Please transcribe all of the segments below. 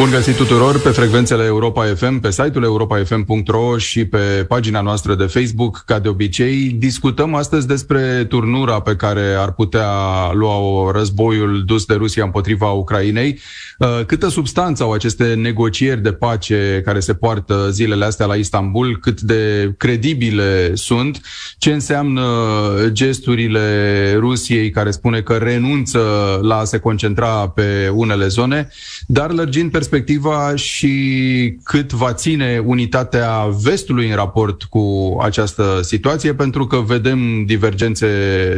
Bun găsit tuturor pe frecvențele Europa FM, pe site-ul europafm.ro și pe pagina noastră de Facebook. Ca de obicei, discutăm astăzi despre turnura pe care ar putea lua războiul dus de Rusia împotriva Ucrainei. Uh, câtă substanță au aceste negocieri de pace care se poartă zilele astea la Istanbul, cât de credibile sunt, ce înseamnă gesturile Rusiei care spune că renunță la a se concentra pe unele zone, dar lărgind perspectiva și cât va ține unitatea vestului în raport cu această situație, pentru că vedem divergențe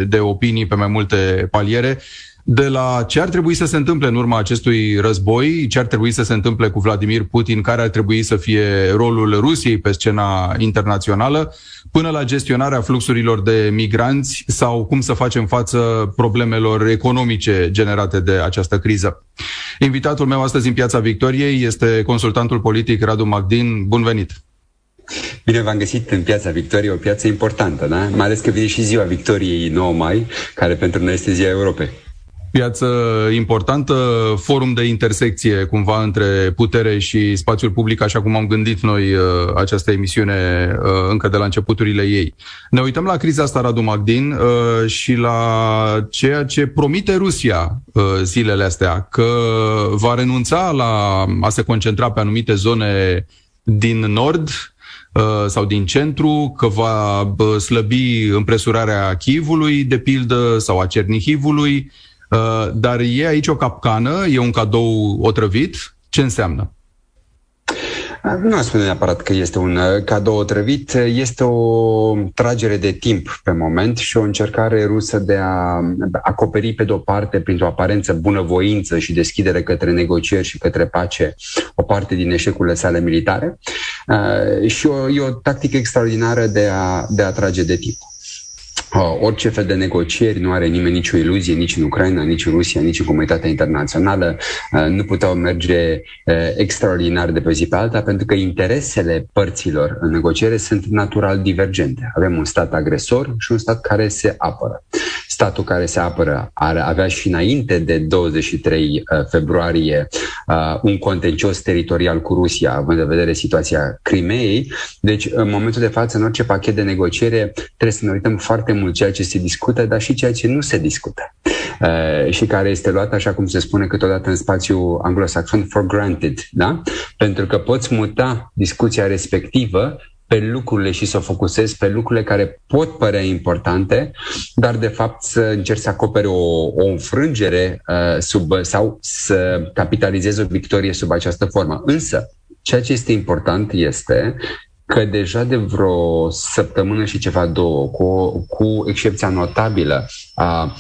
de opinii pe mai multe paliere. De la ce ar trebui să se întâmple în urma acestui război, ce ar trebui să se întâmple cu Vladimir Putin, care ar trebui să fie rolul Rusiei pe scena internațională, până la gestionarea fluxurilor de migranți sau cum să facem față problemelor economice generate de această criză. Invitatul meu astăzi în Piața Victoriei este consultantul politic Radu Magdin. Bun venit! Bine v-am găsit în Piața Victoriei, o piață importantă, da? Mai ales că vine și ziua Victoriei 9 mai, care pentru noi este ziua Europei piață importantă, forum de intersecție cumva între putere și spațiul public, așa cum am gândit noi uh, această emisiune uh, încă de la începuturile ei. Ne uităm la criza asta, Radu Magdin, uh, și la ceea ce promite Rusia zilele astea, că va renunța la a se concentra pe anumite zone din nord, sau din centru, că va slăbi împresurarea Chivului, de pildă, sau a Cernihivului, Uh, dar e aici o capcană, e un cadou otrăvit. Ce înseamnă? Nu aș spune neapărat că este un uh, cadou otrăvit, este o tragere de timp pe moment și o încercare rusă de a acoperi pe de-o parte, printr-o aparență bunăvoință și deschidere către negocieri și către pace, o parte din eșecurile sale militare. Uh, și o, e o tactică extraordinară de a, de a trage de timp. Uh, orice fel de negocieri, nu are nimeni nicio iluzie, nici în Ucraina, nici în Rusia, nici în comunitatea internațională, uh, nu puteau merge uh, extraordinar de pe zi pe alta, pentru că interesele părților în negociere sunt natural divergente. Avem un stat agresor și un stat care se apără. Statul care se apără ar avea și înainte de 23 februarie un contencios teritorial cu Rusia, având în vedere situația Crimeei. Deci, în momentul de față, în orice pachet de negociere, trebuie să ne uităm foarte mult ceea ce se discută, dar și ceea ce nu se discută. Uh, și care este luat, așa cum se spune câteodată în spațiu anglosaxon, for granted, da? Pentru că poți muta discuția respectivă pe lucrurile și să o focusezi pe lucrurile care pot părea importante, dar de fapt să încerci să acoperi o, o înfrângere uh, sub, sau să capitalizezi o victorie sub această formă. Însă, ceea ce este important este că deja de vreo săptămână și ceva două, cu, cu excepția notabilă a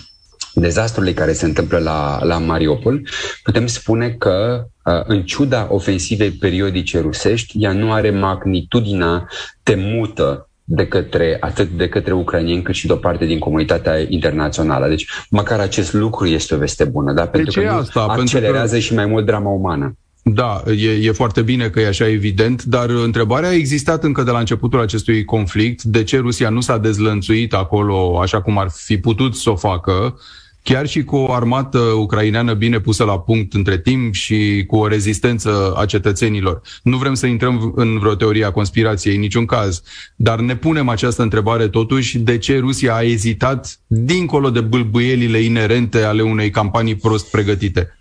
dezastrului care se întâmplă la, la Mariupol, putem spune că, în ciuda ofensivei periodice rusești, ea nu are magnitudinea temută de către, atât de către ucranieni cât și de o parte din comunitatea internațională. Deci, măcar acest lucru este o veste bună, da? pentru de că asta? accelerează pentru că... și mai mult drama umană. Da, e, e foarte bine că e așa evident, dar întrebarea a existat încă de la începutul acestui conflict. De ce Rusia nu s-a dezlănțuit acolo așa cum ar fi putut să o facă? chiar și cu o armată ucraineană bine pusă la punct între timp și cu o rezistență a cetățenilor. Nu vrem să intrăm în vreo teorie a conspirației, în niciun caz, dar ne punem această întrebare totuși, de ce Rusia a ezitat dincolo de bâlbâielile inerente ale unei campanii prost pregătite?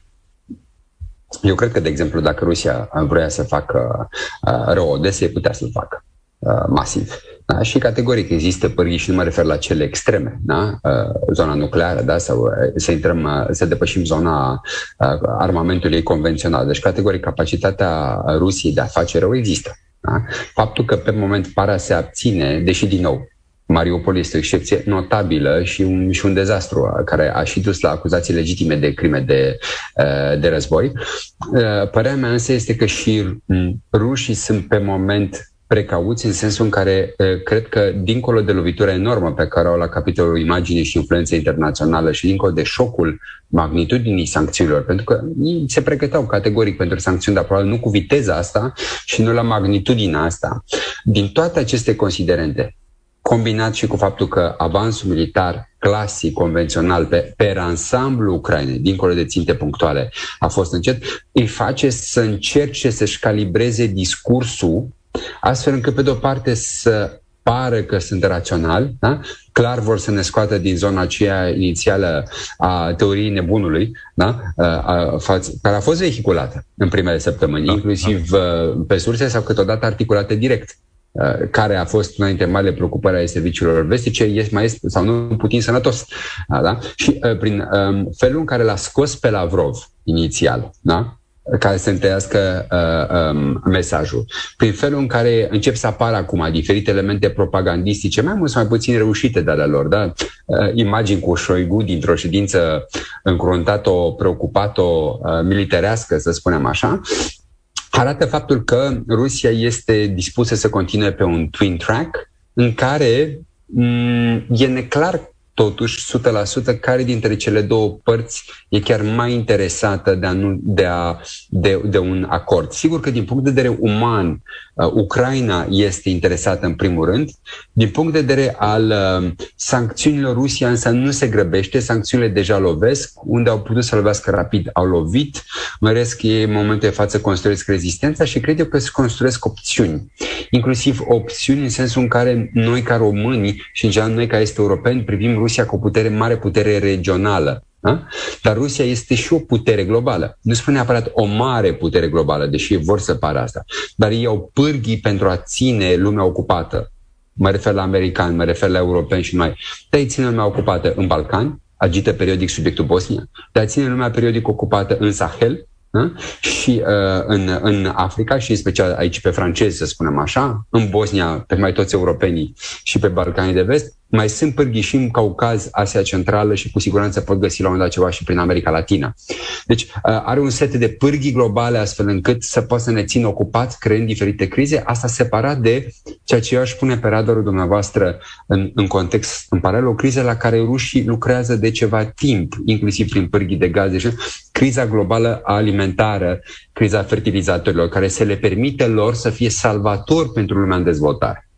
Eu cred că, de exemplu, dacă Rusia vrea să facă uh, rău Odesei, putea să-l facă uh, masiv. Da? Și categoric există pârghii și nu mă refer la cele extreme, da? Uh, zona nucleară, da? sau uh, să intrăm, uh, să depășim zona uh, armamentului convențional. Deci, categoric, capacitatea Rusiei de a face rău există. Da? Faptul că pe moment para se abține, deși din nou Mariupol este o excepție notabilă și un, și un dezastru care a și dus la acuzații legitime de crime de, uh, de război. Uh, părerea mea însă este că și rușii sunt pe moment precauți în sensul în care uh, cred că dincolo de lovitura enormă pe care au la capitolul imagine și influență internațională și dincolo de șocul magnitudinii sancțiunilor, pentru că ei se pregăteau categoric pentru sancțiuni, dar probabil nu cu viteza asta și nu la magnitudinea asta. Din toate aceste considerente, combinat și cu faptul că avansul militar clasic, convențional, pe, pe ansamblu Ucrainei, dincolo de ținte punctuale, a fost încet, îi face să încerce să-și calibreze discursul astfel încât, pe de-o parte, să pară că sunt raționali, da? clar vor să ne scoată din zona aceea inițială a teoriei nebunului, da? a, a, față, care a fost vehiculată în primele săptămâni, da, inclusiv da. pe surse sau câteodată articulate direct care a fost una dintre marile preocupări ale serviciilor vestice, este mai este sau nu putin sănătos. Da? Și prin um, felul în care l-a scos pe Lavrov inițial, da? care să întâlnească uh, um, mesajul. Prin felul în care încep să apară acum diferite elemente propagandistice, mai mult sau mai puțin reușite de ale lor, da? uh, imagini cu Șoigu dintr-o ședință încruntat-o, preocupat-o, uh, militarească, să spunem așa, arată faptul că Rusia este dispusă să continue pe un twin track în care m- e neclar totuși 100% care dintre cele două părți e chiar mai interesată de, a nu, de, a, de, de un acord. Sigur că din punct de vedere uman, uh, Ucraina este interesată în primul rând. Din punct de vedere al uh, sancțiunilor, Rusia însă nu se grăbește, sancțiunile deja lovesc, unde au putut să lovească rapid, au lovit, măresc ei în momentul de față construiesc rezistența și cred eu că se construiesc opțiuni, inclusiv opțiuni în sensul în care noi ca români și în general noi ca este europeni privim Rusia cu o putere mare, putere regională. Da? Dar Rusia este și o putere globală. Nu spune neapărat o mare putere globală, deși vor să pară asta. Dar ei au pârghii pentru a ține lumea ocupată. Mă refer la americani, mă refer la europeni și mai. De a ține lumea ocupată în Balcani, agită periodic subiectul Bosnia, de a ține lumea periodic ocupată în Sahel, da? și uh, în, în Africa și în special aici pe francezi, să spunem așa, în Bosnia, pe mai toți europenii și pe Balcanii de Vest, mai sunt pârghii și în Caucaz, Asia Centrală și cu siguranță pot găsi la un moment dat ceva și prin America Latina. Deci uh, are un set de pârghii globale astfel încât să poată să ne țină ocupați creând diferite crize, asta separat de ceea ce eu aș pune pe radarul dumneavoastră în, în context, în paralel, o criză la care rușii lucrează de ceva timp, inclusiv prin pârghii de gaze și criza globală alimentară, criza fertilizatorilor, care să le permite lor să fie salvatori pentru lumea în dezvoltare.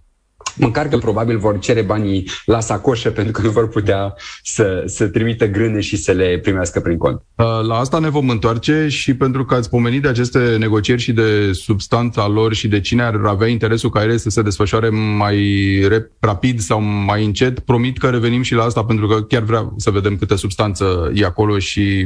Măcar că probabil vor cere banii la sacoșă pentru că nu vor putea să, să trimită grâne și să le primească prin cont. Uh, la asta ne vom întoarce și pentru că ați pomenit de aceste negocieri și de substanța lor și de cine ar avea interesul ca ele să se desfășoare mai rapid sau mai încet, promit că revenim și la asta pentru că chiar vreau să vedem câtă substanță e acolo și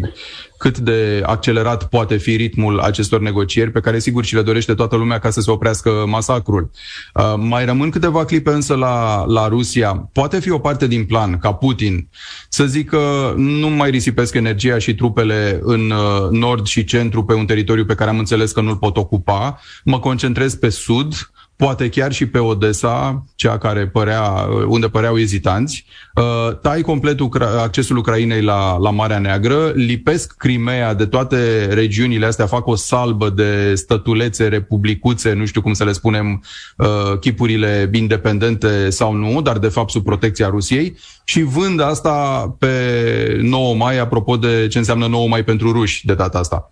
cât de accelerat poate fi ritmul acestor negocieri pe care sigur și le dorește toată lumea ca să se oprească masacrul. Uh, mai rămân câteva clipe însă la, la Rusia. Poate fi o parte din plan ca Putin să zică nu mai risipesc energia și trupele în uh, nord și centru pe un teritoriu pe care am înțeles că nu-l pot ocupa, mă concentrez pe sud, poate chiar și pe Odessa, cea care părea, unde păreau ezitanți, uh, tai complet Ucra- accesul Ucrainei la, la Marea Neagră, lipesc Crimea de toate regiunile astea, fac o salbă de stătulețe, republicuțe, nu știu cum să le spunem, uh, chipurile independente sau nu, dar de fapt sub protecția Rusiei și vând asta pe 9 mai, apropo de ce înseamnă 9 mai pentru ruși de data asta.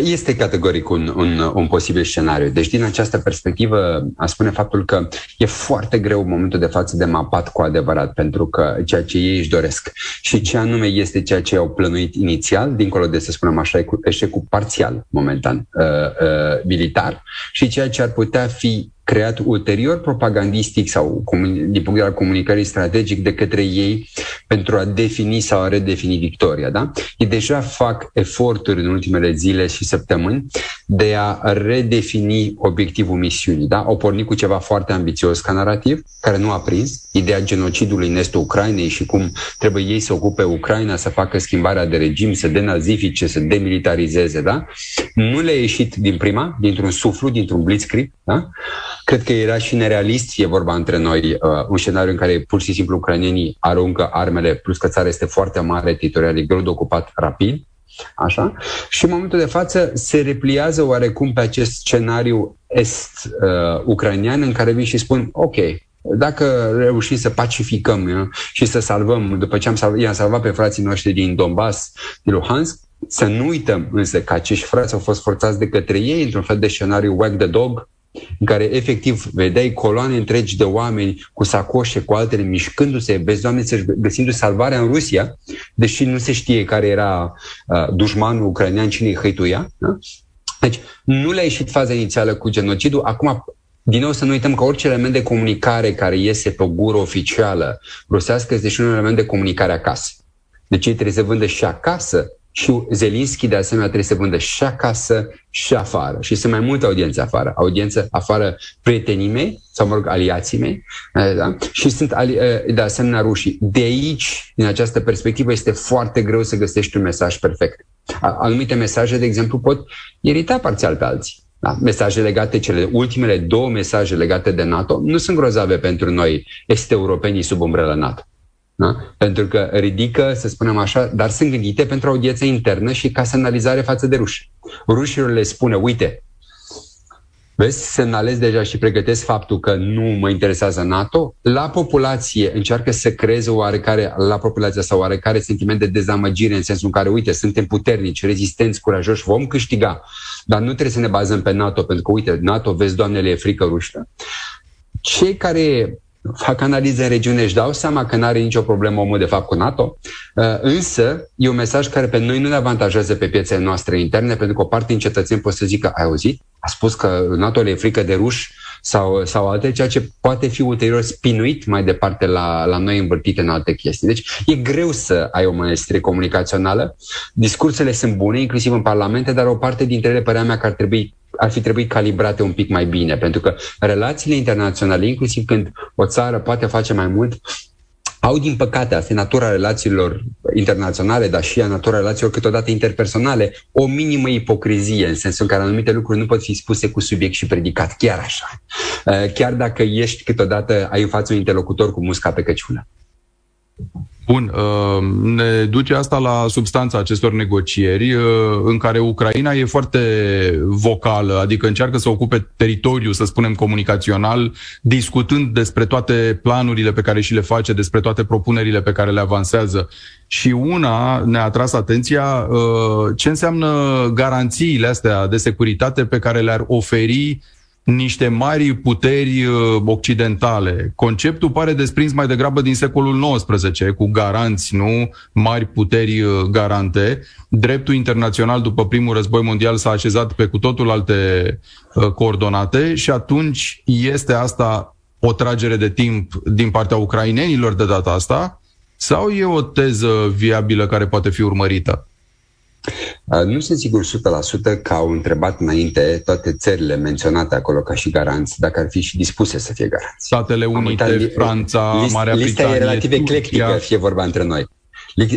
Este categoric un, un, un posibil scenariu. Deci, din această perspectivă, a spune faptul că e foarte greu în momentul de față de mapat cu adevărat, pentru că ceea ce ei își doresc și ce anume este ceea ce au plănuit inițial, dincolo de, să spunem așa, eșecul parțial, momentan, uh, uh, militar, și ceea ce ar putea fi creat ulterior propagandistic sau din punct de vedere al comunicării strategic de către ei pentru a defini sau a redefini victoria. Da? Ei deja fac eforturi în ultimele zile și săptămâni de a redefini obiectivul misiunii. Da? Au pornit cu ceva foarte ambițios ca narrativ, care nu a prins, ideea genocidului în estul Ucrainei și cum trebuie ei să ocupe Ucraina, să facă schimbarea de regim, să denazifice, să demilitarizeze. Da? Nu le-a ieșit din prima, dintr-un suflu, dintr-un blitzkrieg. Da? Cred că era și nerealist, e vorba între noi, uh, un scenariu în care pur și simplu ucrainienii aruncă armele, plus că țara este foarte mare, teritorial e greu de ocupat rapid, Așa? Și în momentul de față se repliază oarecum pe acest scenariu est-ucranian uh, în care vin și spun, ok, dacă reușim să pacificăm uh, și să salvăm, după ce am salvat, i-am salvat pe frații noștri din Donbass, din Luhansk, să nu uităm însă că acești frați au fost forțați de către ei într-un fel de scenariu wag the dog, în care efectiv vedeai coloane întregi de oameni cu sacoșe, cu altele, mișcându-se, vezi oameni găsindu-se salvarea în Rusia, deși nu se știe care era uh, dușmanul ucrainean, cine îi hăituia. Da? Deci nu le-a ieșit faza inițială cu genocidul, acum din nou să nu uităm că orice element de comunicare care iese pe o gură oficială rusească este și un element de comunicare acasă. Deci ei trebuie să vândă și acasă și Zelinski, de asemenea, trebuie să vândă și acasă și afară. Și sunt mai multe audiențe afară. Audiență afară prietenii mei, sau mă rog, aliații mei, eh, da? și sunt eh, de asemenea rușii. De aici, din această perspectivă, este foarte greu să găsești un mesaj perfect. Anumite mesaje, de exemplu, pot irita parțial pe alții. Da? Mesaje legate, cele ultimele două mesaje legate de NATO, nu sunt grozave pentru noi, este europenii sub umbrela NATO. Da? Pentru că ridică, să spunem așa, dar sunt gândite pentru audiență internă și ca semnalizare față de ruși. Rușilor le spune, uite, Vezi, semnalez deja și pregătesc faptul că nu mă interesează NATO. La populație încearcă să creeze oarecare, la populația sau oarecare sentiment de dezamăgire în sensul în care, uite, suntem puternici, rezistenți, curajoși, vom câștiga. Dar nu trebuie să ne bazăm pe NATO, pentru că, uite, NATO, vezi, doamnele, e frică rușă. Cei care fac analize în regiune, își dau seama că nu are nicio problemă omul de fapt cu NATO, uh, însă e un mesaj care pe noi nu ne avantajează pe piețele noastre interne, pentru că o parte din cetățeni pot să zică, ai auzit? A spus că NATO le e frică de ruși sau, sau alte, ceea ce poate fi ulterior spinuit mai departe la, la noi învârtite în alte chestii. Deci e greu să ai o mănăstire comunicațională. Discursele sunt bune, inclusiv în parlamente, dar o parte dintre ele părea mea că ar trebui ar fi trebuit calibrate un pic mai bine, pentru că relațiile internaționale, inclusiv când o țară poate face mai mult, au, din păcate, asta e natura relațiilor internaționale, dar și a natura relațiilor câteodată interpersonale, o minimă ipocrizie, în sensul în care anumite lucruri nu pot fi spuse cu subiect și predicat, chiar așa. Eh, chiar dacă ești câteodată, ai în față un interlocutor cu musca pe căciulă. Bun, uh, ne duce asta la substanța acestor negocieri, uh, în care Ucraina e foarte vocală, adică încearcă să ocupe teritoriu, să spunem, comunicațional, discutând despre toate planurile pe care și le face, despre toate propunerile pe care le avansează. Și una ne-a atras atenția uh, ce înseamnă garanțiile astea de securitate pe care le-ar oferi niște mari puteri uh, occidentale. Conceptul pare desprins mai degrabă din secolul XIX, cu garanți, nu? Mari puteri uh, garante. Dreptul internațional după primul război mondial s-a așezat pe cu totul alte uh, coordonate și atunci este asta o tragere de timp din partea ucrainenilor de data asta sau e o teză viabilă care poate fi urmărită? Uh, nu sunt sigur 100% că au întrebat înainte toate țările menționate acolo ca și garanți, dacă ar fi și dispuse să fie garanți. Statele Unite, uitat, Franța, list, Marea Britanie, Lista e relativ eclectică, fie vorba între noi.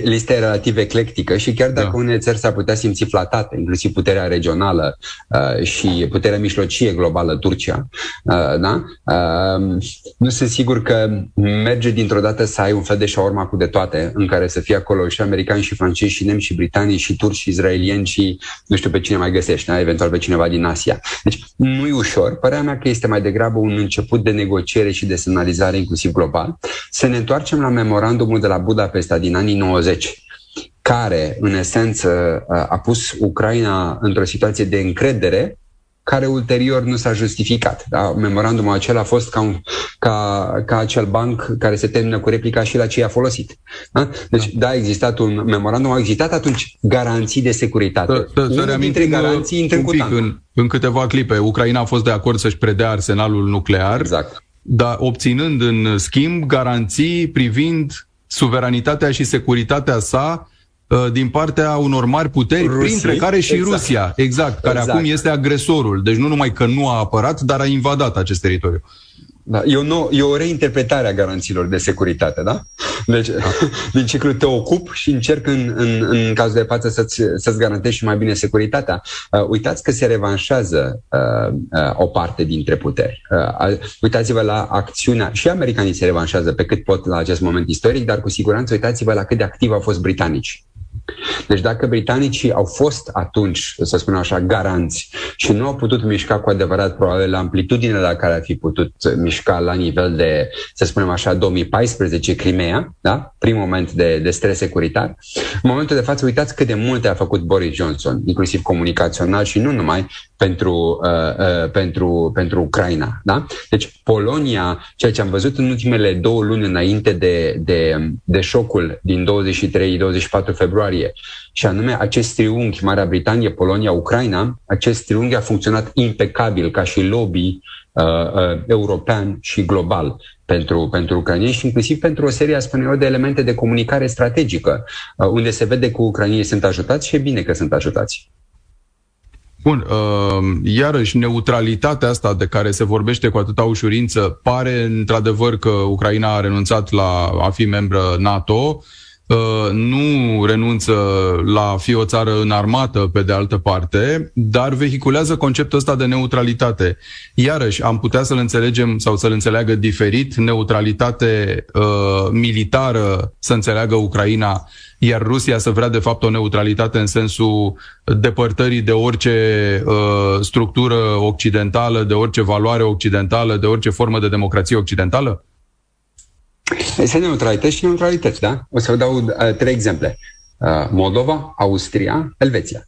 Lista e relativ eclectică și chiar dacă da. unele țări s-ar putea simți flatate, inclusiv puterea regională uh, și puterea mijlocie globală, Turcia, uh, da? uh, nu sunt sigur că merge dintr-o dată să ai un fel de șaurma cu de toate, în care să fie acolo și americani și francezi și nemți și britanii și turci și izraelieni și nu știu pe cine mai găsești, da? eventual pe cineva din Asia. Deci nu e ușor. Părerea mea că este mai degrabă un început de negociere și de semnalizare inclusiv global. Să ne întoarcem la memorandumul de la Budapesta din anii 90 care, în esență, a pus Ucraina într-o situație de încredere care ulterior nu s-a justificat. Da? Memorandumul acela a fost ca, un, ca, ca acel banc care se termină cu replica și la ce a folosit. Da? Deci, da, a existat un memorandum, au existat atunci garanții de securitate. Să, să dintre garanții în trecut în, în câteva clipe, Ucraina a fost de acord să-și predea arsenalul nuclear, exact. dar obținând în schimb garanții privind suveranitatea și securitatea sa uh, din partea unor mari puteri, Rusii, printre care și exact. Rusia, exact, care exact. acum este agresorul. Deci nu numai că nu a apărat, dar a invadat acest teritoriu. Da, e, o nou, e o reinterpretare a garanțiilor de securitate, da? Deci, da. din ciclu te ocup și încerc în, în, în cazul de față să-ți, să-ți garantezi și mai bine securitatea. Uh, uitați că se revanșează uh, uh, o parte dintre puteri. Uh, uitați-vă la acțiunea, și americanii se revanșează pe cât pot la acest moment istoric, dar cu siguranță uitați-vă la cât de activ au fost britanici Deci dacă britanicii au fost atunci, să spunem așa, garanți și nu au putut mișca cu adevărat probabil la amplitudine la care ar fi putut mișca la nivel de, să spunem așa, 2014 Crimea, da? prim moment de, de stres securitar, în momentul de față uitați cât de multe a făcut Boris Johnson, inclusiv comunicațional și nu numai pentru, uh, uh, pentru, pentru Ucraina. Da? Deci Polonia, ceea ce am văzut în ultimele două luni înainte de, de, de șocul din 23-24 februarie, și anume acest triunghi, Marea Britanie, Polonia, Ucraina, acest triunghi a funcționat impecabil ca și lobby uh, uh, european și global pentru, pentru ucranieni și inclusiv pentru o serie, spune eu, de elemente de comunicare strategică, uh, unde se vede că ucranienii sunt ajutați și e bine că sunt ajutați. Bun, uh, iarăși neutralitatea asta de care se vorbește cu atâta ușurință pare într-adevăr că Ucraina a renunțat la a fi membră NATO, uh, nu renunță la a fi o țară înarmată pe de altă parte, dar vehiculează conceptul ăsta de neutralitate. Iarăși, am putea să-l înțelegem sau să-l înțeleagă diferit, neutralitate uh, militară să înțeleagă Ucraina iar Rusia să vrea de fapt o neutralitate în sensul depărtării de orice uh, structură occidentală, de orice valoare occidentală, de orice formă de democrație occidentală? Este neutralități și neutralități, da? O să vă dau uh, trei exemple. Uh, Moldova, Austria, Elveția.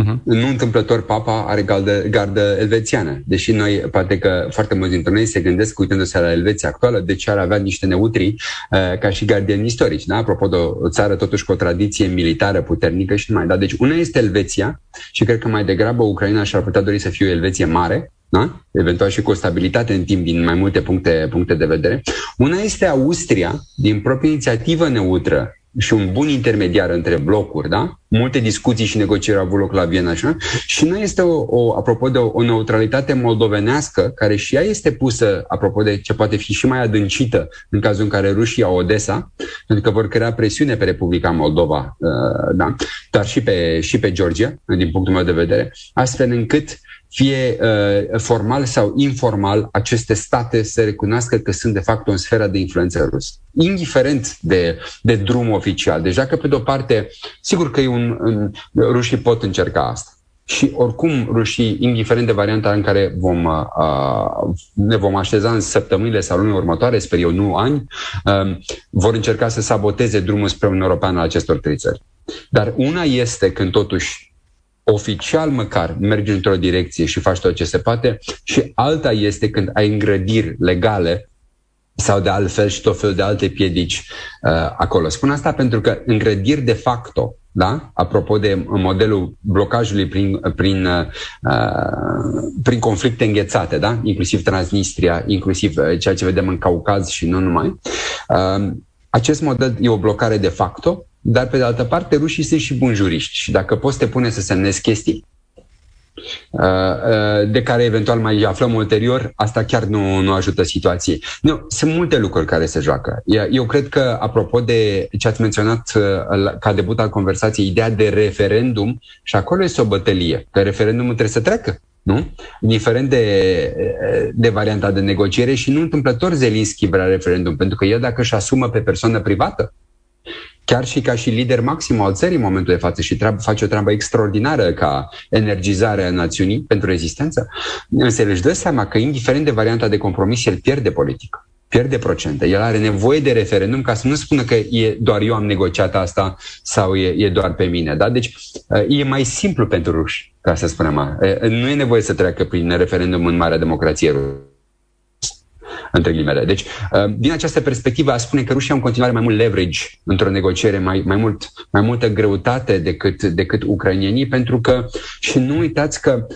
Uh-huh. Nu întâmplător papa are gardă, gardă elvețiană, deși noi, poate că foarte mulți dintre noi se gândesc, uitându-se la Elveția actuală, de ce ar avea niște neutri uh, ca și gardieni istorici. Da? Apropo de o, o țară totuși cu o tradiție militară puternică și mai. Da? Deci una este Elveția și cred că mai degrabă Ucraina și-ar putea dori să fie o Elveție mare, da? eventual și cu o stabilitate în timp din mai multe puncte, puncte de vedere. Una este Austria, din proprie inițiativă neutră, și un bun intermediar între blocuri, da? Multe discuții și negocieri au avut loc la Viena așa? și nu este o, o apropo de o, o neutralitate moldovenească, care și ea este pusă, apropo de ce poate fi și mai adâncită în cazul în care rușii au Odessa, pentru că vor crea presiune pe Republica Moldova, uh, da? dar și pe, și pe Georgia, din punctul meu de vedere, astfel încât fie uh, formal sau informal, aceste state să recunoască că sunt de fapt o sferă de influență rusă. Indiferent de, de drum oficial. Deci dacă pe de-o parte, sigur că e un, un, rușii pot încerca asta. Și oricum rușii, indiferent de varianta în care vom, uh, ne vom așeza în săptămânile sau lunile următoare, sper eu, nu ani, uh, vor încerca să saboteze drumul spre Uniunea Europeană a acestor trei țări. Dar una este când totuși oficial măcar mergi într-o direcție și faci tot ce se poate și alta este când ai îngrădiri legale sau de altfel și tot felul de alte piedici uh, acolo. Spun asta pentru că îngrădiri de facto, da? apropo de modelul blocajului prin, prin, uh, prin conflicte înghețate, da? inclusiv Transnistria, inclusiv uh, ceea ce vedem în Caucaz și nu numai, uh, acest model e o blocare de facto, dar pe de altă parte rușii sunt și buni juriști și dacă poți te pune să semnezi chestii uh, uh, de care eventual mai aflăm ulterior, asta chiar nu, nu ajută situației. Nu, sunt multe lucruri care se joacă. Eu cred că, apropo de ce ați menționat uh, ca debut al conversației, ideea de referendum, și acolo este o bătălie, că referendumul trebuie să treacă nu? Indiferent de, de varianta de negociere și nu întâmplător Zelinski vrea referendum, pentru că el dacă își asumă pe persoană privată, chiar și ca și lider maxim al țării în momentul de față și treabă, face o treabă extraordinară ca energizare a națiunii pentru rezistență, însă el își dă seama că indiferent de varianta de compromis, el pierde politic pierde procente. El are nevoie de referendum ca să nu spună că e doar eu am negociat asta sau e, e doar pe mine. Da? Deci e mai simplu pentru ruși, ca să spunem. Nu e nevoie să treacă prin referendum în Marea Democrație între ghilimele. Deci, din această perspectivă, aș spune că Rusia au în continuare mai mult leverage într-o negociere, mai, mai, mult, mai multă greutate decât, decât ucrainienii, pentru că, și nu uitați că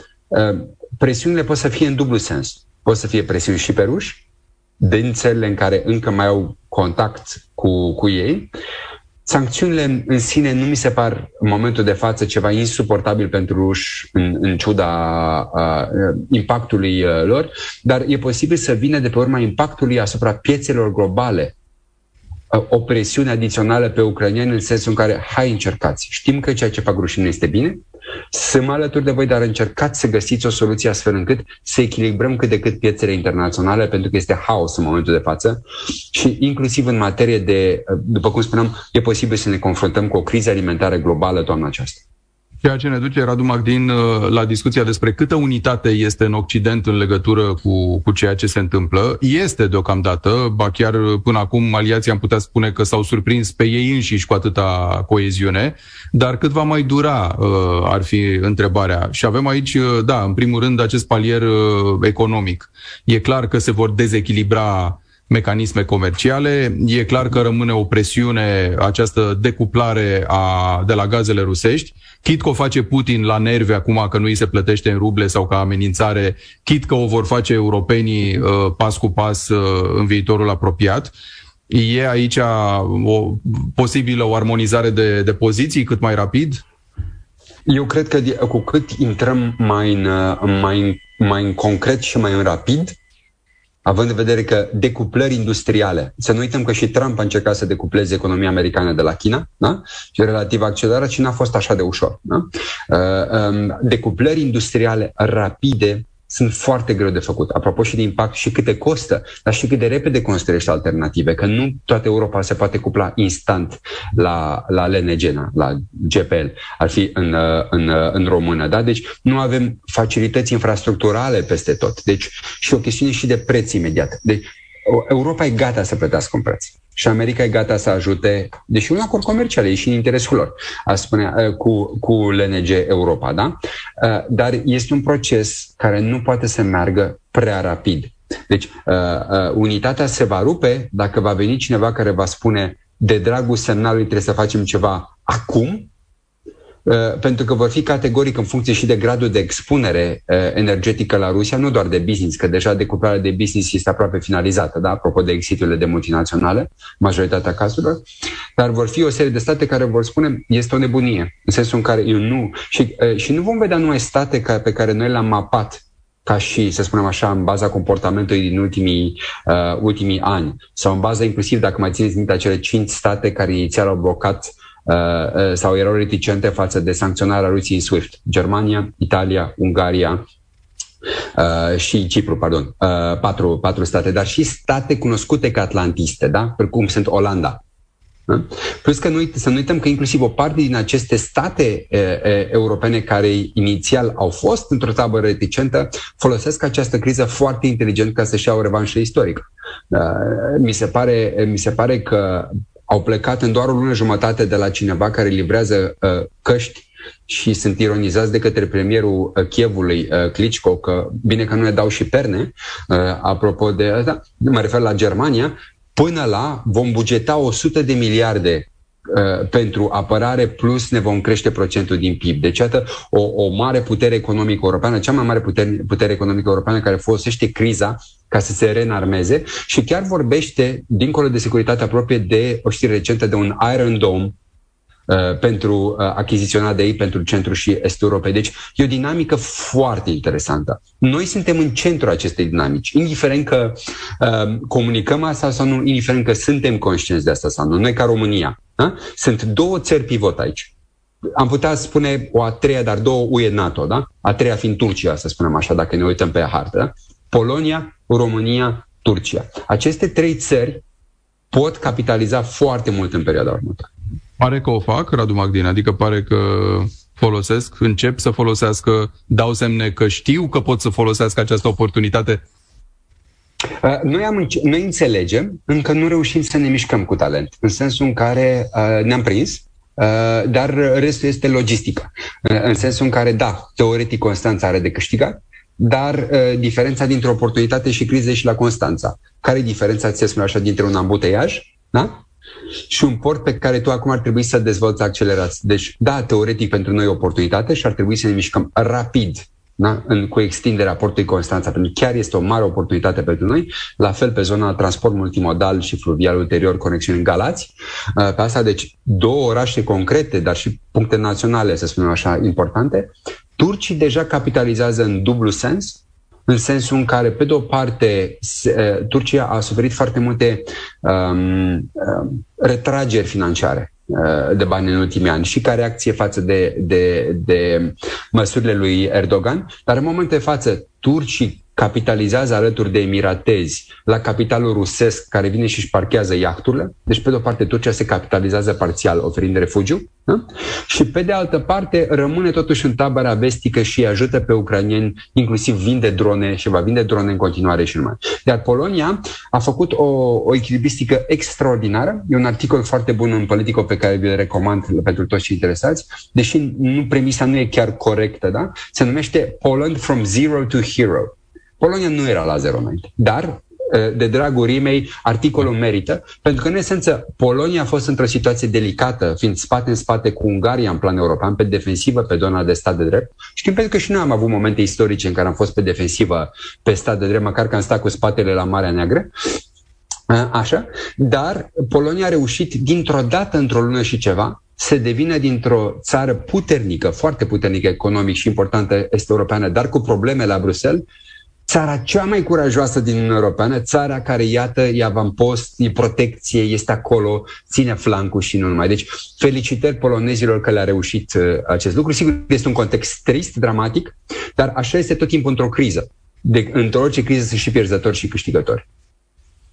presiunile pot să fie în dublu sens. Pot să fie presiuni și pe ruși, din țările în care încă mai au contact cu, cu ei. Sancțiunile în sine nu mi se par în momentul de față ceva insuportabil pentru ruși în, în ciuda a, impactului a, lor, dar e posibil să vină de pe urma impactului asupra piețelor globale o presiune adițională pe ucranieni în sensul în care hai încercați. Știm că ceea ce fac rușii nu este bine, Sunt alături de voi, dar încercați să găsiți o soluție astfel încât să echilibrăm cât de cât piețele internaționale, pentru că este haos în momentul de față și inclusiv în materie de, după cum spuneam, e posibil să ne confruntăm cu o criză alimentară globală toamna aceasta. Ceea ce ne duce, Radu Magdin, uh, la discuția despre câtă unitate este în Occident în legătură cu, cu ceea ce se întâmplă. Este deocamdată, ba chiar până acum aliații am putea spune că s-au surprins pe ei înșiși cu atâta coeziune, dar cât va mai dura uh, ar fi întrebarea. Și avem aici, uh, da, în primul rând, acest palier economic. E clar că se vor dezechilibra mecanisme comerciale. E clar că rămâne o presiune, această decuplare a, de la gazele rusești. Chit că o face Putin la nervi acum că nu îi se plătește în ruble sau ca amenințare, chit că o vor face europenii uh, pas cu pas uh, în viitorul apropiat. E aici o posibilă o armonizare de, de poziții cât mai rapid? Eu cred că cu cât intrăm mai în, mai, mai în concret și mai în rapid, având în vedere că decuplări industriale, să nu uităm că și Trump a încercat să decupleze economia americană de la China, da? și relativ accelerat și n-a fost așa de ușor. Da? Uh, um, decuplări industriale rapide sunt foarte greu de făcut. Apropo și de impact și câte costă, dar și cât de repede construiești alternative, că nu toată Europa se poate cupla instant la, la LNG, la GPL, ar fi în, în, în română. Da? Deci nu avem facilități infrastructurale peste tot. Deci și o chestiune și de preț imediat. Deci Europa e gata să plătească un preț și America e gata să ajute, deși un acord comercial e și în interesul lor, a spune, uh, cu, cu LNG Europa, da? Uh, dar este un proces care nu poate să meargă prea rapid. Deci, uh, unitatea se va rupe dacă va veni cineva care va spune de dragul semnalului trebuie să facem ceva acum, Uh, pentru că vor fi categoric în funcție și de gradul de expunere uh, energetică la Rusia, nu doar de business, că deja decuplarea de business este aproape finalizată, da? apropo de exiturile de multinaționale, majoritatea cazurilor, dar vor fi o serie de state care vor spune este o nebunie, în sensul în care eu nu... Și, uh, și nu vom vedea numai state ca, pe care noi le-am mapat ca și, să spunem așa, în baza comportamentului din ultimii, uh, ultimii ani sau în baza inclusiv, dacă mai țineți minte, acele cinci state care inițial au blocat Uh, uh, sau erau reticente față de sancționarea Rusiei în SWIFT. Germania, Italia, Ungaria, Uh, și Cipru, pardon, uh, patru, patru state, dar și state cunoscute ca atlantiste, da? precum sunt Olanda. Da? Plus că nu, să nu uităm că inclusiv o parte din aceste state e, e, europene care inițial au fost într-o tabără reticentă folosesc această criză foarte inteligent ca să-și iau revanșă istorică. Uh, mi, se pare, mi se pare că au plecat în doar o lună jumătate de la cineva care livrează uh, căști și sunt ironizați de către premierul uh, Chievului, uh, Klitschko, că bine că nu ne dau și perne, uh, apropo de asta, mă refer la Germania, până la vom bugeta 100 de miliarde Uh, pentru apărare plus ne vom crește procentul din PIB. Deci, iată, o, o mare putere economică europeană, cea mai mare putere, putere economică europeană care folosește criza ca să se renarmeze și chiar vorbește, dincolo de securitatea proprie, de o știre recentă de un Iron Dome uh, pentru uh, achiziționat de ei pentru centru și estul Europei. Deci e o dinamică foarte interesantă. Noi suntem în centrul acestei dinamici, indiferent că uh, comunicăm asta sau nu, indiferent că suntem conștienți de asta sau nu. Noi ca România, da? Sunt două țări pivot aici. Am putea spune o a treia, dar două UE NATO, da? A treia fiind Turcia, să spunem așa, dacă ne uităm pe hartă. Da? Polonia, România, Turcia. Aceste trei țări pot capitaliza foarte mult în perioada următoare. Pare că o fac, Radu Magdin, adică pare că folosesc, încep să folosească, dau semne că știu că pot să folosească această oportunitate Uh, noi, am, noi înțelegem, încă nu reușim să ne mișcăm cu talent, în sensul în care uh, ne-am prins, uh, dar restul este logistică. Uh, în sensul în care, da, teoretic Constanța are de câștigat, dar uh, diferența dintre oportunitate și crize și la Constanța. Care e diferența, ți spune așa, dintre un ambuteiaj da? Și un port pe care tu acum ar trebui să dezvolți accelerați. Deci, da, teoretic pentru noi oportunitate și ar trebui să ne mișcăm rapid da? în, cu extinderea portului Constanța, pentru că chiar este o mare oportunitate pentru noi, la fel pe zona transport multimodal și fluvial ulterior, conexiuni în Galați. Uh, pe asta, deci, două orașe concrete, dar și puncte naționale, să spunem așa, importante. Turcii deja capitalizează în dublu sens, în sensul în care, pe de o parte, uh, Turcia a suferit foarte multe um, um, retrageri financiare uh, de bani în ultimii ani și ca reacție față de, de, de măsurile lui Erdogan, dar în momentul de față turcii capitalizează alături de emiratezi la capitalul rusesc care vine și își parchează iahturile. Deci, pe de o parte, Turcia se capitalizează parțial oferind refugiu da? și, pe de altă parte, rămâne totuși în tabăra vestică și ajută pe ucranieni, inclusiv vinde drone și va vinde drone în continuare și numai. Iar Polonia a făcut o, o echilibristică extraordinară. E un articol foarte bun în Politico pe care vi-l recomand pentru toți cei interesați, deși nu, premisa nu e chiar corectă, da? Se numește Poland from Zero to Hero. Polonia nu era la zero înainte, dar de dragul rimei, articolul merită, pentru că, în esență, Polonia a fost într-o situație delicată, fiind spate în spate cu Ungaria în plan european, pe defensivă, pe zona de stat de drept. Știm pentru că și noi am avut momente istorice în care am fost pe defensivă, pe stat de drept, măcar că am stat cu spatele la Marea Neagră. Așa, dar Polonia a reușit dintr-o dată, într-o lună și ceva, să devină dintr-o țară puternică, foarte puternică economic și importantă este europeană, dar cu probleme la Bruxelles, țara cea mai curajoasă din Uniunea Europeană, țara care, iată, e avampost, e protecție, este acolo, ține flancul și nu numai. Deci, felicitări polonezilor că le-a reușit uh, acest lucru. Sigur, este un context trist, dramatic, dar așa este tot timpul într-o criză. De, într-o orice criză sunt și pierzători și câștigători.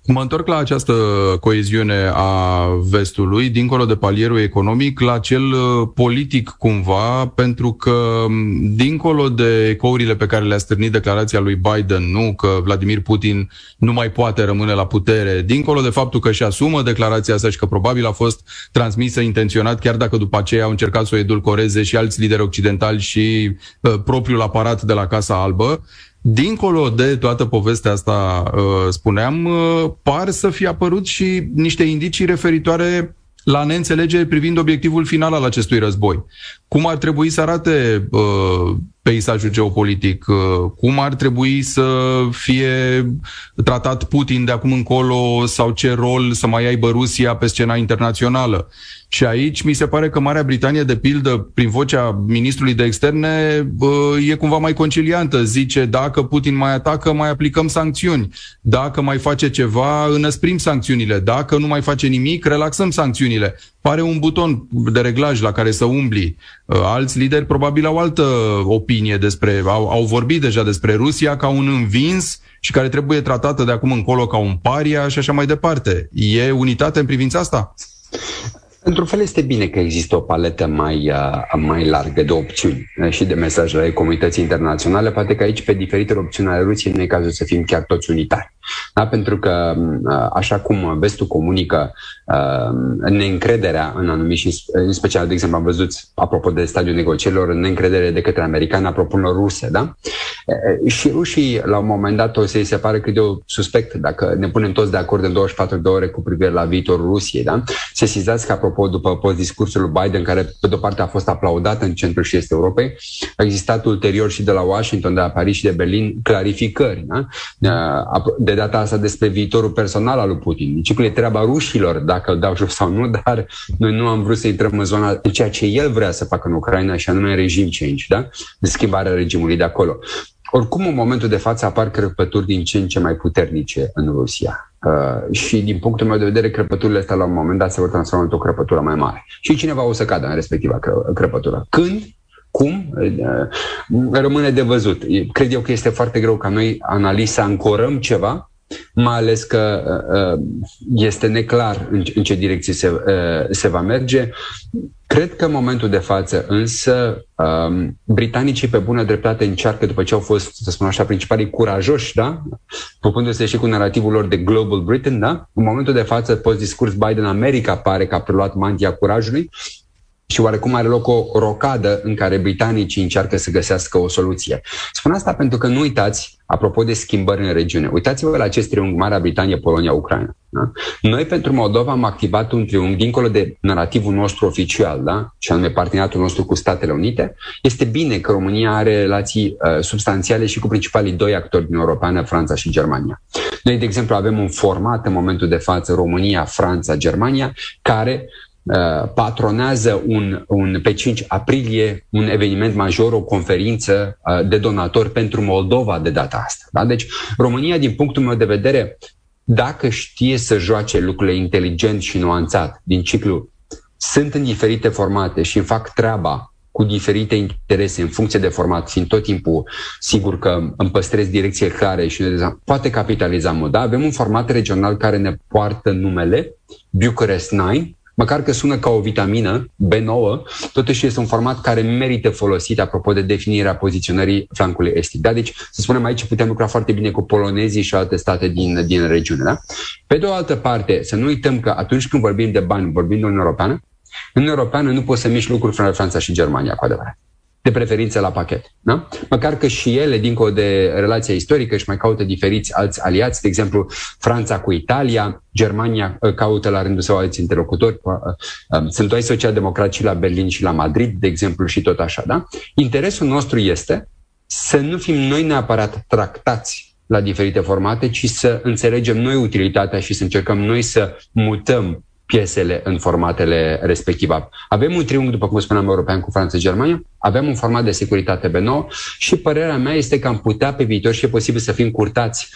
Mă întorc la această coeziune a vestului, dincolo de palierul economic, la cel uh, politic cumva, pentru că dincolo de ecourile pe care le-a stârnit declarația lui Biden, nu că Vladimir Putin nu mai poate rămâne la putere, dincolo de faptul că își asumă declarația asta și că probabil a fost transmisă intenționat, chiar dacă după aceea au încercat să o edulcoreze și alți lideri occidentali și uh, propriul aparat de la Casa Albă, Dincolo de toată povestea asta, uh, spuneam, uh, par să fie apărut și niște indicii referitoare la neînțelegere privind obiectivul final al acestui război. Cum ar trebui să arate uh, peisajul geopolitic, uh, cum ar trebui să fie tratat Putin de acum încolo sau ce rol să mai aibă Rusia pe scena internațională. Și aici mi se pare că Marea Britanie, de pildă, prin vocea ministrului de externe, e cumva mai conciliantă. Zice, dacă Putin mai atacă, mai aplicăm sancțiuni. Dacă mai face ceva, înăsprim sancțiunile. Dacă nu mai face nimic, relaxăm sancțiunile. Pare un buton de reglaj la care să umbli. Uh, alți lideri probabil au altă opinie despre, au, au vorbit deja despre Rusia ca un învins și care trebuie tratată de acum încolo ca un paria și așa mai departe. E unitate în privința asta? Într-un fel este bine că există o paletă mai, uh, mai largă de opțiuni uh, și de mesaje ale comunității internaționale. Poate că aici, pe diferite opțiuni ale Rusiei, nu e cazul să fim chiar toți unitari. Da? Pentru că, uh, așa cum vestul comunică neîncrederea în anumit și în special, de exemplu, am văzut, apropo de stadiul negocierilor, neîncredere de către americani a propunerilor ruse, da? Și rușii, la un moment dat, o să-i se pare cât de o suspect, dacă ne punem toți de acord în 24 de ore cu privire la viitorul Rusiei, da? Se sizați că, apropo, după post-discursul lui Biden, care, pe de-o parte, a fost aplaudat în centrul și est Europei, a existat ulterior și de la Washington, de la Paris și de Berlin clarificări, da? De data asta despre viitorul personal al lui Putin. Nici e treaba rușilor, dacă îl dau jos sau nu, dar noi nu am vrut să intrăm în zona de ceea ce el vrea să facă în Ucraina și anume regim change, da? De schimbarea regimului de acolo. Oricum, în momentul de față apar crăpături din ce în ce mai puternice în Rusia. Uh, și din punctul meu de vedere, crăpăturile astea la un moment dat se vor transforma într-o crăpătură mai mare. Și cineva o să cadă în respectiva cră- crăpătură. Când? Cum? Uh, rămâne de văzut. Cred eu că este foarte greu ca noi, analiza, să ancorăm ceva mai ales că uh, este neclar în, în ce direcție se, uh, se va merge. Cred că în momentul de față, însă, um, britanicii pe bună dreptate încearcă, după ce au fost, să spun așa, principalii curajoși, da? Pupându-se și cu narrativul lor de Global Britain, da? În momentul de față, post-discurs Biden-America pare că a preluat mantia curajului și oarecum are loc o rocadă în care britanicii încearcă să găsească o soluție. Spun asta pentru că nu uitați, apropo de schimbări în regiune, uitați-vă la acest triunghi Marea Britanie, Polonia, Ucraina. Da? Noi pentru Moldova am activat un triunghi dincolo de narativul nostru oficial, da? și anume parteneriatul nostru cu Statele Unite. Este bine că România are relații uh, substanțiale și cu principalii doi actori din Europeană, Franța și Germania. Noi, de exemplu, avem un format în momentul de față România, Franța, Germania, care Uh, patronează un, un, pe 5 aprilie un eveniment major, o conferință uh, de donatori pentru Moldova de data asta. Da? Deci România, din punctul meu de vedere, dacă știe să joace lucrurile inteligent și nuanțat din ciclu sunt în diferite formate și îmi fac treaba cu diferite interese în funcție de format, fiind tot timpul sigur că îmi păstrez direcție clare și poate capitaliza mult. Da? Avem un format regional care ne poartă numele, Bucharest 9, măcar că sună ca o vitamină B9, totuși este un format care merită folosit apropo de definirea poziționării flancului estic. Da? Deci, să spunem aici, putem lucra foarte bine cu polonezii și alte state din, din regiune. Da? Pe de o altă parte, să nu uităm că atunci când vorbim de bani, vorbim de Uniunea Europeană, în Europeană nu poți să miști lucruri fără Franța și Germania, cu adevărat. De preferință la pachet. Da? Măcar că și ele, dincolo de relația istorică, își mai caută diferiți alți aliați, de exemplu, Franța cu Italia, Germania uh, caută la rândul său alți interlocutori. Uh, um, sunt doi socialdemocrați și la Berlin și la Madrid, de exemplu, și tot așa. Da? Interesul nostru este să nu fim noi neapărat tractați la diferite formate, ci să înțelegem noi utilitatea și să încercăm noi să mutăm piesele în formatele respective. Avem un triunghi, după cum spuneam, european cu Franța și Germania, avem un format de securitate B9 și părerea mea este că am putea pe viitor și e posibil să fim curtați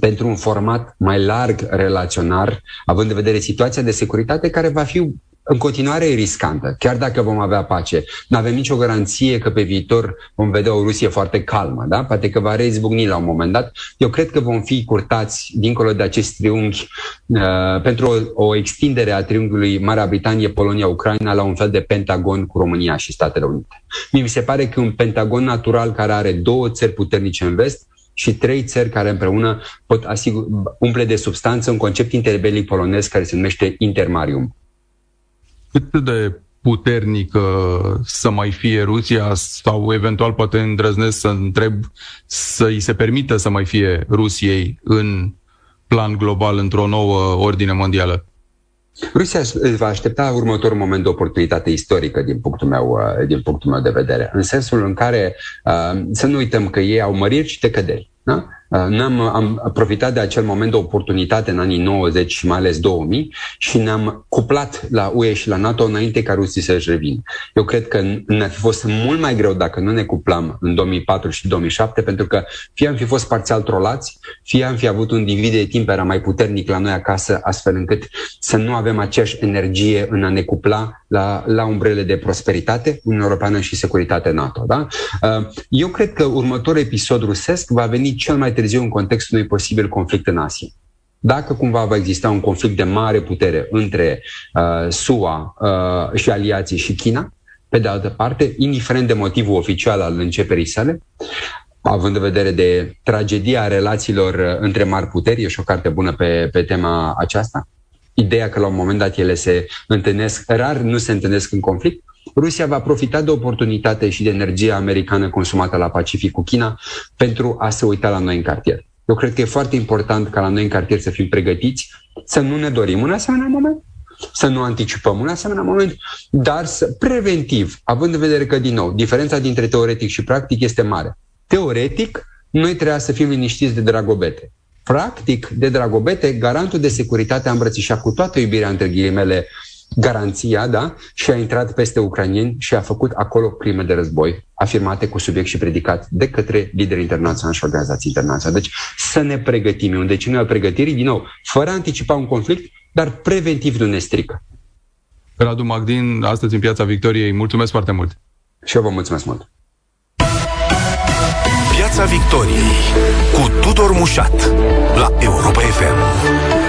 pentru un format mai larg relaționar, având în vedere situația de securitate care va fi în continuare e riscantă, chiar dacă vom avea pace. Nu avem nicio garanție că pe viitor vom vedea o Rusie foarte calmă, da? Poate că va reizbucni la un moment dat. Eu cred că vom fi curtați dincolo de acest triunghi uh, pentru o, o extindere a triunghiului Marea Britanie, Polonia, Ucraina la un fel de pentagon cu România și Statele Unite. Mi se pare că un pentagon natural care are două țări puternice în vest, și trei țări care împreună pot asigur, umple de substanță un concept interbelic polonez care se numește intermarium cât de puternică să mai fie Rusia sau eventual poate îndrăznesc să întreb să îi se permită să mai fie Rusiei în plan global într-o nouă ordine mondială? Rusia va aștepta următorul moment de oportunitate istorică din punctul meu, uh, din punctul meu de vedere, în sensul în care uh, să nu uităm că ei au măriri și decăderi. Da? Uh, ne-am am profitat de acel moment de oportunitate în anii 90 și mai ales 2000 și ne-am cuplat la UE și la NATO înainte ca rusii să-și revină. Eu cred că ne-ar fi fost mult mai greu dacă nu ne cuplam în 2004 și 2007 pentru că fie am fi fost parțial trolați, fie am fi avut un divid de timp era mai puternic la noi acasă astfel încât să nu avem aceeași energie în a ne cupla la, la umbrele de prosperitate, Uniunea Europeană și securitate NATO. Da? Uh, eu cred că următorul episod rusesc va veni cel mai târziu în contextul unui posibil conflict în Asia. Dacă cumva va exista un conflict de mare putere între uh, SUA uh, și aliații și China, pe de altă parte, indiferent de motivul oficial al începerii sale, având în vedere de tragedia relațiilor uh, între mari puteri, e și o carte bună pe, pe tema aceasta, ideea că la un moment dat ele se întâlnesc, rar nu se întâlnesc în conflict, Rusia va profita de oportunitate și de energia americană consumată la Pacific cu China pentru a se uita la noi în cartier. Eu cred că e foarte important ca la noi în cartier să fim pregătiți, să nu ne dorim un asemenea moment, să nu anticipăm un asemenea moment, dar să, preventiv, având în vedere că, din nou, diferența dintre teoretic și practic este mare. Teoretic, noi trebuie să fim liniștiți de dragobete. Practic, de dragobete, garantul de securitate a îmbrățișat cu toată iubirea între ghilimele garanția, da, și a intrat peste ucranieni și a făcut acolo crime de război, afirmate cu subiect și predicat de către lideri internaționali și organizații internaționale. Deci să ne pregătim, e un deceniu al pregătirii, din nou, fără a anticipa un conflict, dar preventiv nu ne strică. Radu Magdin, astăzi în Piața Victoriei, mulțumesc foarte mult! Și eu vă mulțumesc mult! Piața Victoriei cu Tudor Mușat la Europa FM.